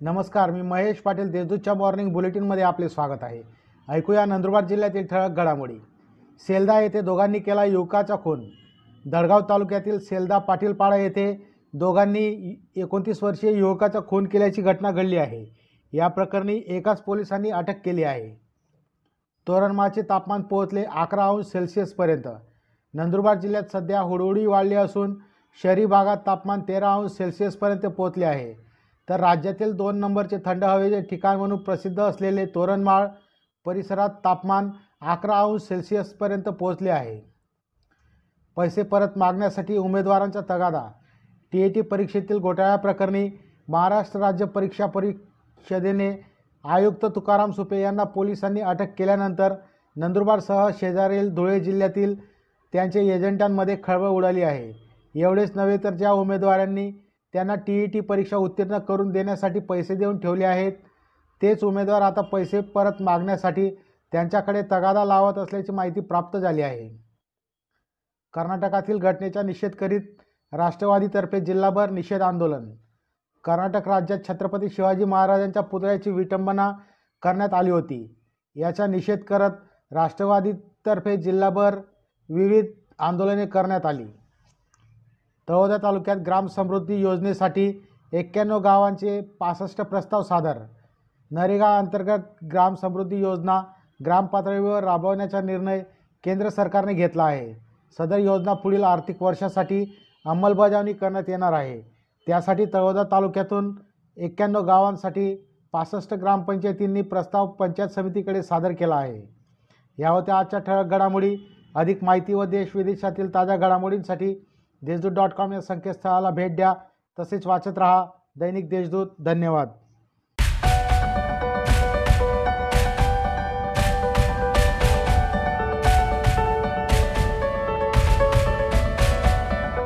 नमस्कार मी महेश पाटील देशदूतच्या मॉर्निंग बुलेटिनमध्ये आपले स्वागत आहे. ऐकूया नंदुरबार जिल्ह्यातील ठळक घडामोडी. सेलदा येथे दोघांनी केला युवकाचा खून. दडगाव तालुक्यातील सेलदा पाटीलपाडा येथे दोघांनी एकोणतीस वर्षीय युवकाचा खून केल्याची घटना घडली आहे. या प्रकरणी एकाच पोलिसांनी अटक केली आहे. तोरणमाचे तापमान पोहोचले अकरा अंश सेल्सिअसपर्यंत नंदुरबार जिल्ह्यात सध्या हुडहुडी वाढली असून शहरी भागात तापमान तेरा अंश सेल्सिअसपर्यंत पोहोचले आहे. तर राज्यातील दोन नंबरचे थंड हवेचे ठिकाण म्हणून प्रसिद्ध असलेले तोरणमाळ परिसरात तापमान अकरा अंश सेल्सिअसपर्यंत पोहोचले आहे. पैसे परत मागण्यासाठी उमेदवारांचा तगादा. टी ए टी परीक्षेतील घोटाळ्याप्रकरणी महाराष्ट्र राज्य परीक्षा परिषदेने आयुक्त तुकाराम सुपे यांना पोलिसांनी अटक केल्यानंतर नंदुरबारसह शेजारील धुळे जिल्ह्यातील त्यांच्या एजंटांमध्ये खळबळ उडाली आहे. एवढेच नव्हे तर ज्या उमेदवारांनी त्यांना टी ई टी परीक्षा उत्तीर्ण करून देण्यासाठी पैसे देऊन ठेवले आहेत. तेच उमेदवार आता पैसे परत मागण्यासाठी त्यांच्याकडे तगादा लावत असल्याची माहिती प्राप्त झाली आहे. कर्नाटकातील घटनेचा निषेध करीत राष्ट्रवादीतर्फे जिल्हाभर निषेध आंदोलन. कर्नाटक राज्यात छत्रपती शिवाजी महाराजांच्या पुतळ्याची विटंबना करण्यात आली होती. याचा निषेध करत राष्ट्रवादीतर्फे जिल्हाभर विविध आंदोलने करण्यात आली. तळोदा तालुक्यात ग्राम समृद्धी योजनेसाठी एक्क्याण्णव गावांचे पासष्ट प्रस्ताव सादर. नरेगा अंतर्गत ग्राम समृद्धी योजना ग्रामपातळीवर राबवण्याचा निर्णय केंद्र सरकारने घेतला आहे. सदर योजना पुढील आर्थिक वर्षासाठी अंमलबजावणी करण्यात येणार आहे. त्यासाठी तळोदा तालुक्यातून एक्क्याण्णव गावांसाठी पासष्ट ग्रामपंचायतींनी प्रस्ताव पंचायत समितीकडे सादर केला आहे. या होत्या आजच्या ठळक घडामोडी अधिक माहिती व देश विदेशातील ताज्या घडामोडींसाठी देशदूत डॉट कॉम या संकेतस्थळाला भेट द्या. तसेच वाचत रहा. दैनिक देशदूत धन्यवाद.